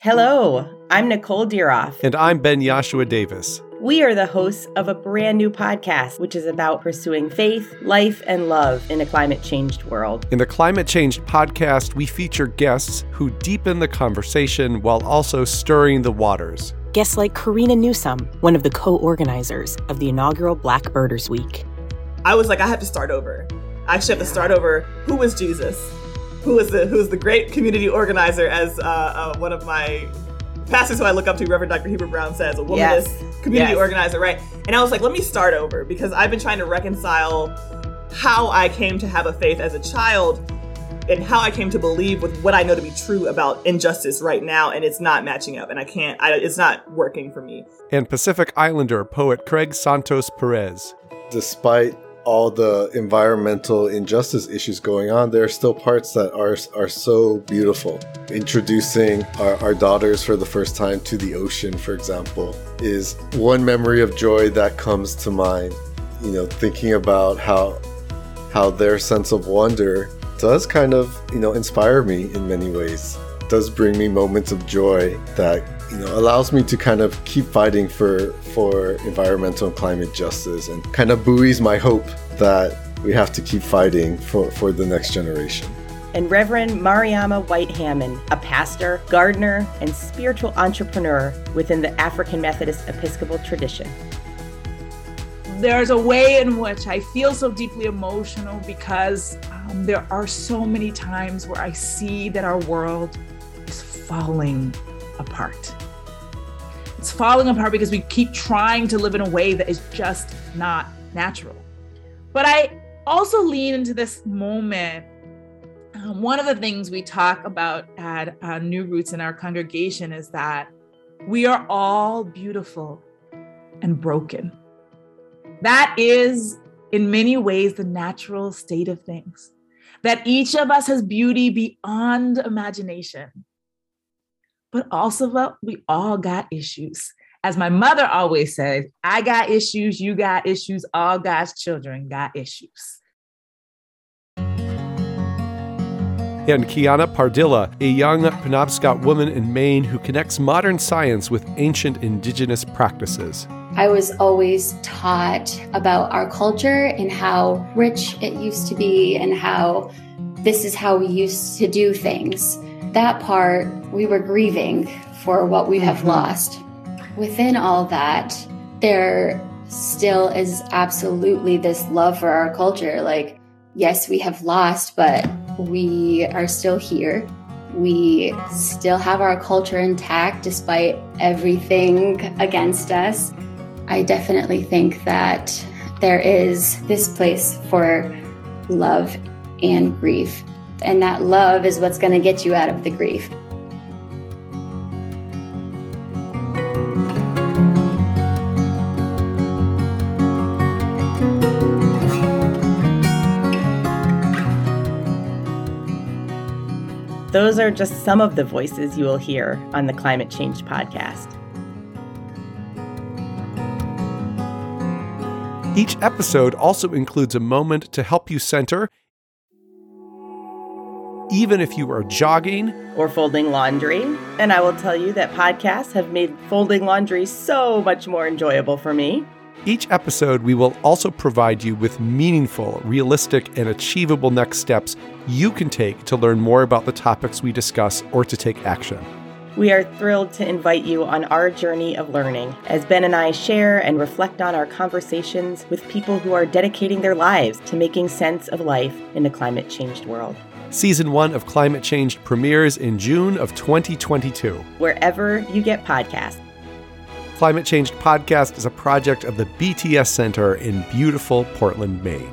Hello, I'm Nicole Diroff. And I'm Ben Yosua Davis. We are the hosts of a brand new podcast, which is about pursuing faith, life, and love in a climate changed world. In the Climate Changed podcast, we feature guests who deepen the conversation while also stirring the waters. Guests like Corina Newsome, one of the co organizers of the inaugural Black Birders Week. I was like, I have to start over. I actually have to start over. Who was Jesus? Who was the who was the great community organizer, as uh, uh, one of my pastors who I look up to, Reverend Dr. Heber Brown says, a womanist yes. community yes. organizer, right? And I was like, let me start over because I've been trying to reconcile how I came to have a faith as a child and how I came to believe with what I know to be true about injustice right now, and it's not matching up, and I can't. I, it's not working for me. And Pacific Islander poet Craig Santos Perez. Despite all the environmental injustice issues going on, there are still parts that are are so beautiful. Introducing our, our daughters for the first time to the ocean, for example, is one memory of joy that comes to mind. You know, thinking about how how their sense of wonder does kind of, you know, inspire me in many ways. Does bring me moments of joy that you know allows me to kind of keep fighting for for environmental and climate justice and kind of buoys my hope that we have to keep fighting for, for the next generation. And Reverend Mariama White Hammond, a pastor, gardener, and spiritual entrepreneur within the African Methodist Episcopal tradition. There's a way in which I feel so deeply emotional because um, there are so many times where I see that our world is falling apart. It's falling apart because we keep trying to live in a way that is just not natural. But I also lean into this moment. Um, one of the things we talk about at uh, New Roots in our congregation is that we are all beautiful and broken. That is, in many ways, the natural state of things. That each of us has beauty beyond imagination but also we all got issues. As my mother always says, I got issues, you got issues, all God's children got issues. And Keyana Pardilla, a young Penobscot woman in Maine who connects modern science with ancient indigenous practices. I was always taught about our culture and how rich it used to be and how this is how we used to do things that part, we were grieving for what we have mm-hmm. lost. Within all that, there still is absolutely this love for our culture. Like, yes, we have lost, but we are still here. We still have our culture intact despite everything against us. I definitely think that there is this place for love and grief and that love is what's going to get you out of the grief. Those are just some of the voices you will hear on the Climate Change podcast. Each episode also includes a moment to help you center even if you are jogging or folding laundry. And I will tell you that podcasts have made folding laundry so much more enjoyable for me. Each episode, we will also provide you with meaningful, realistic, and achievable next steps you can take to learn more about the topics we discuss or to take action. We are thrilled to invite you on our journey of learning as Ben and I share and reflect on our conversations with people who are dedicating their lives to making sense of life in a climate changed world. Season 1 of Climate Change premieres in June of 2022. Wherever you get podcasts. Climate Changed Podcast is a project of the BTS Center in beautiful Portland, Maine.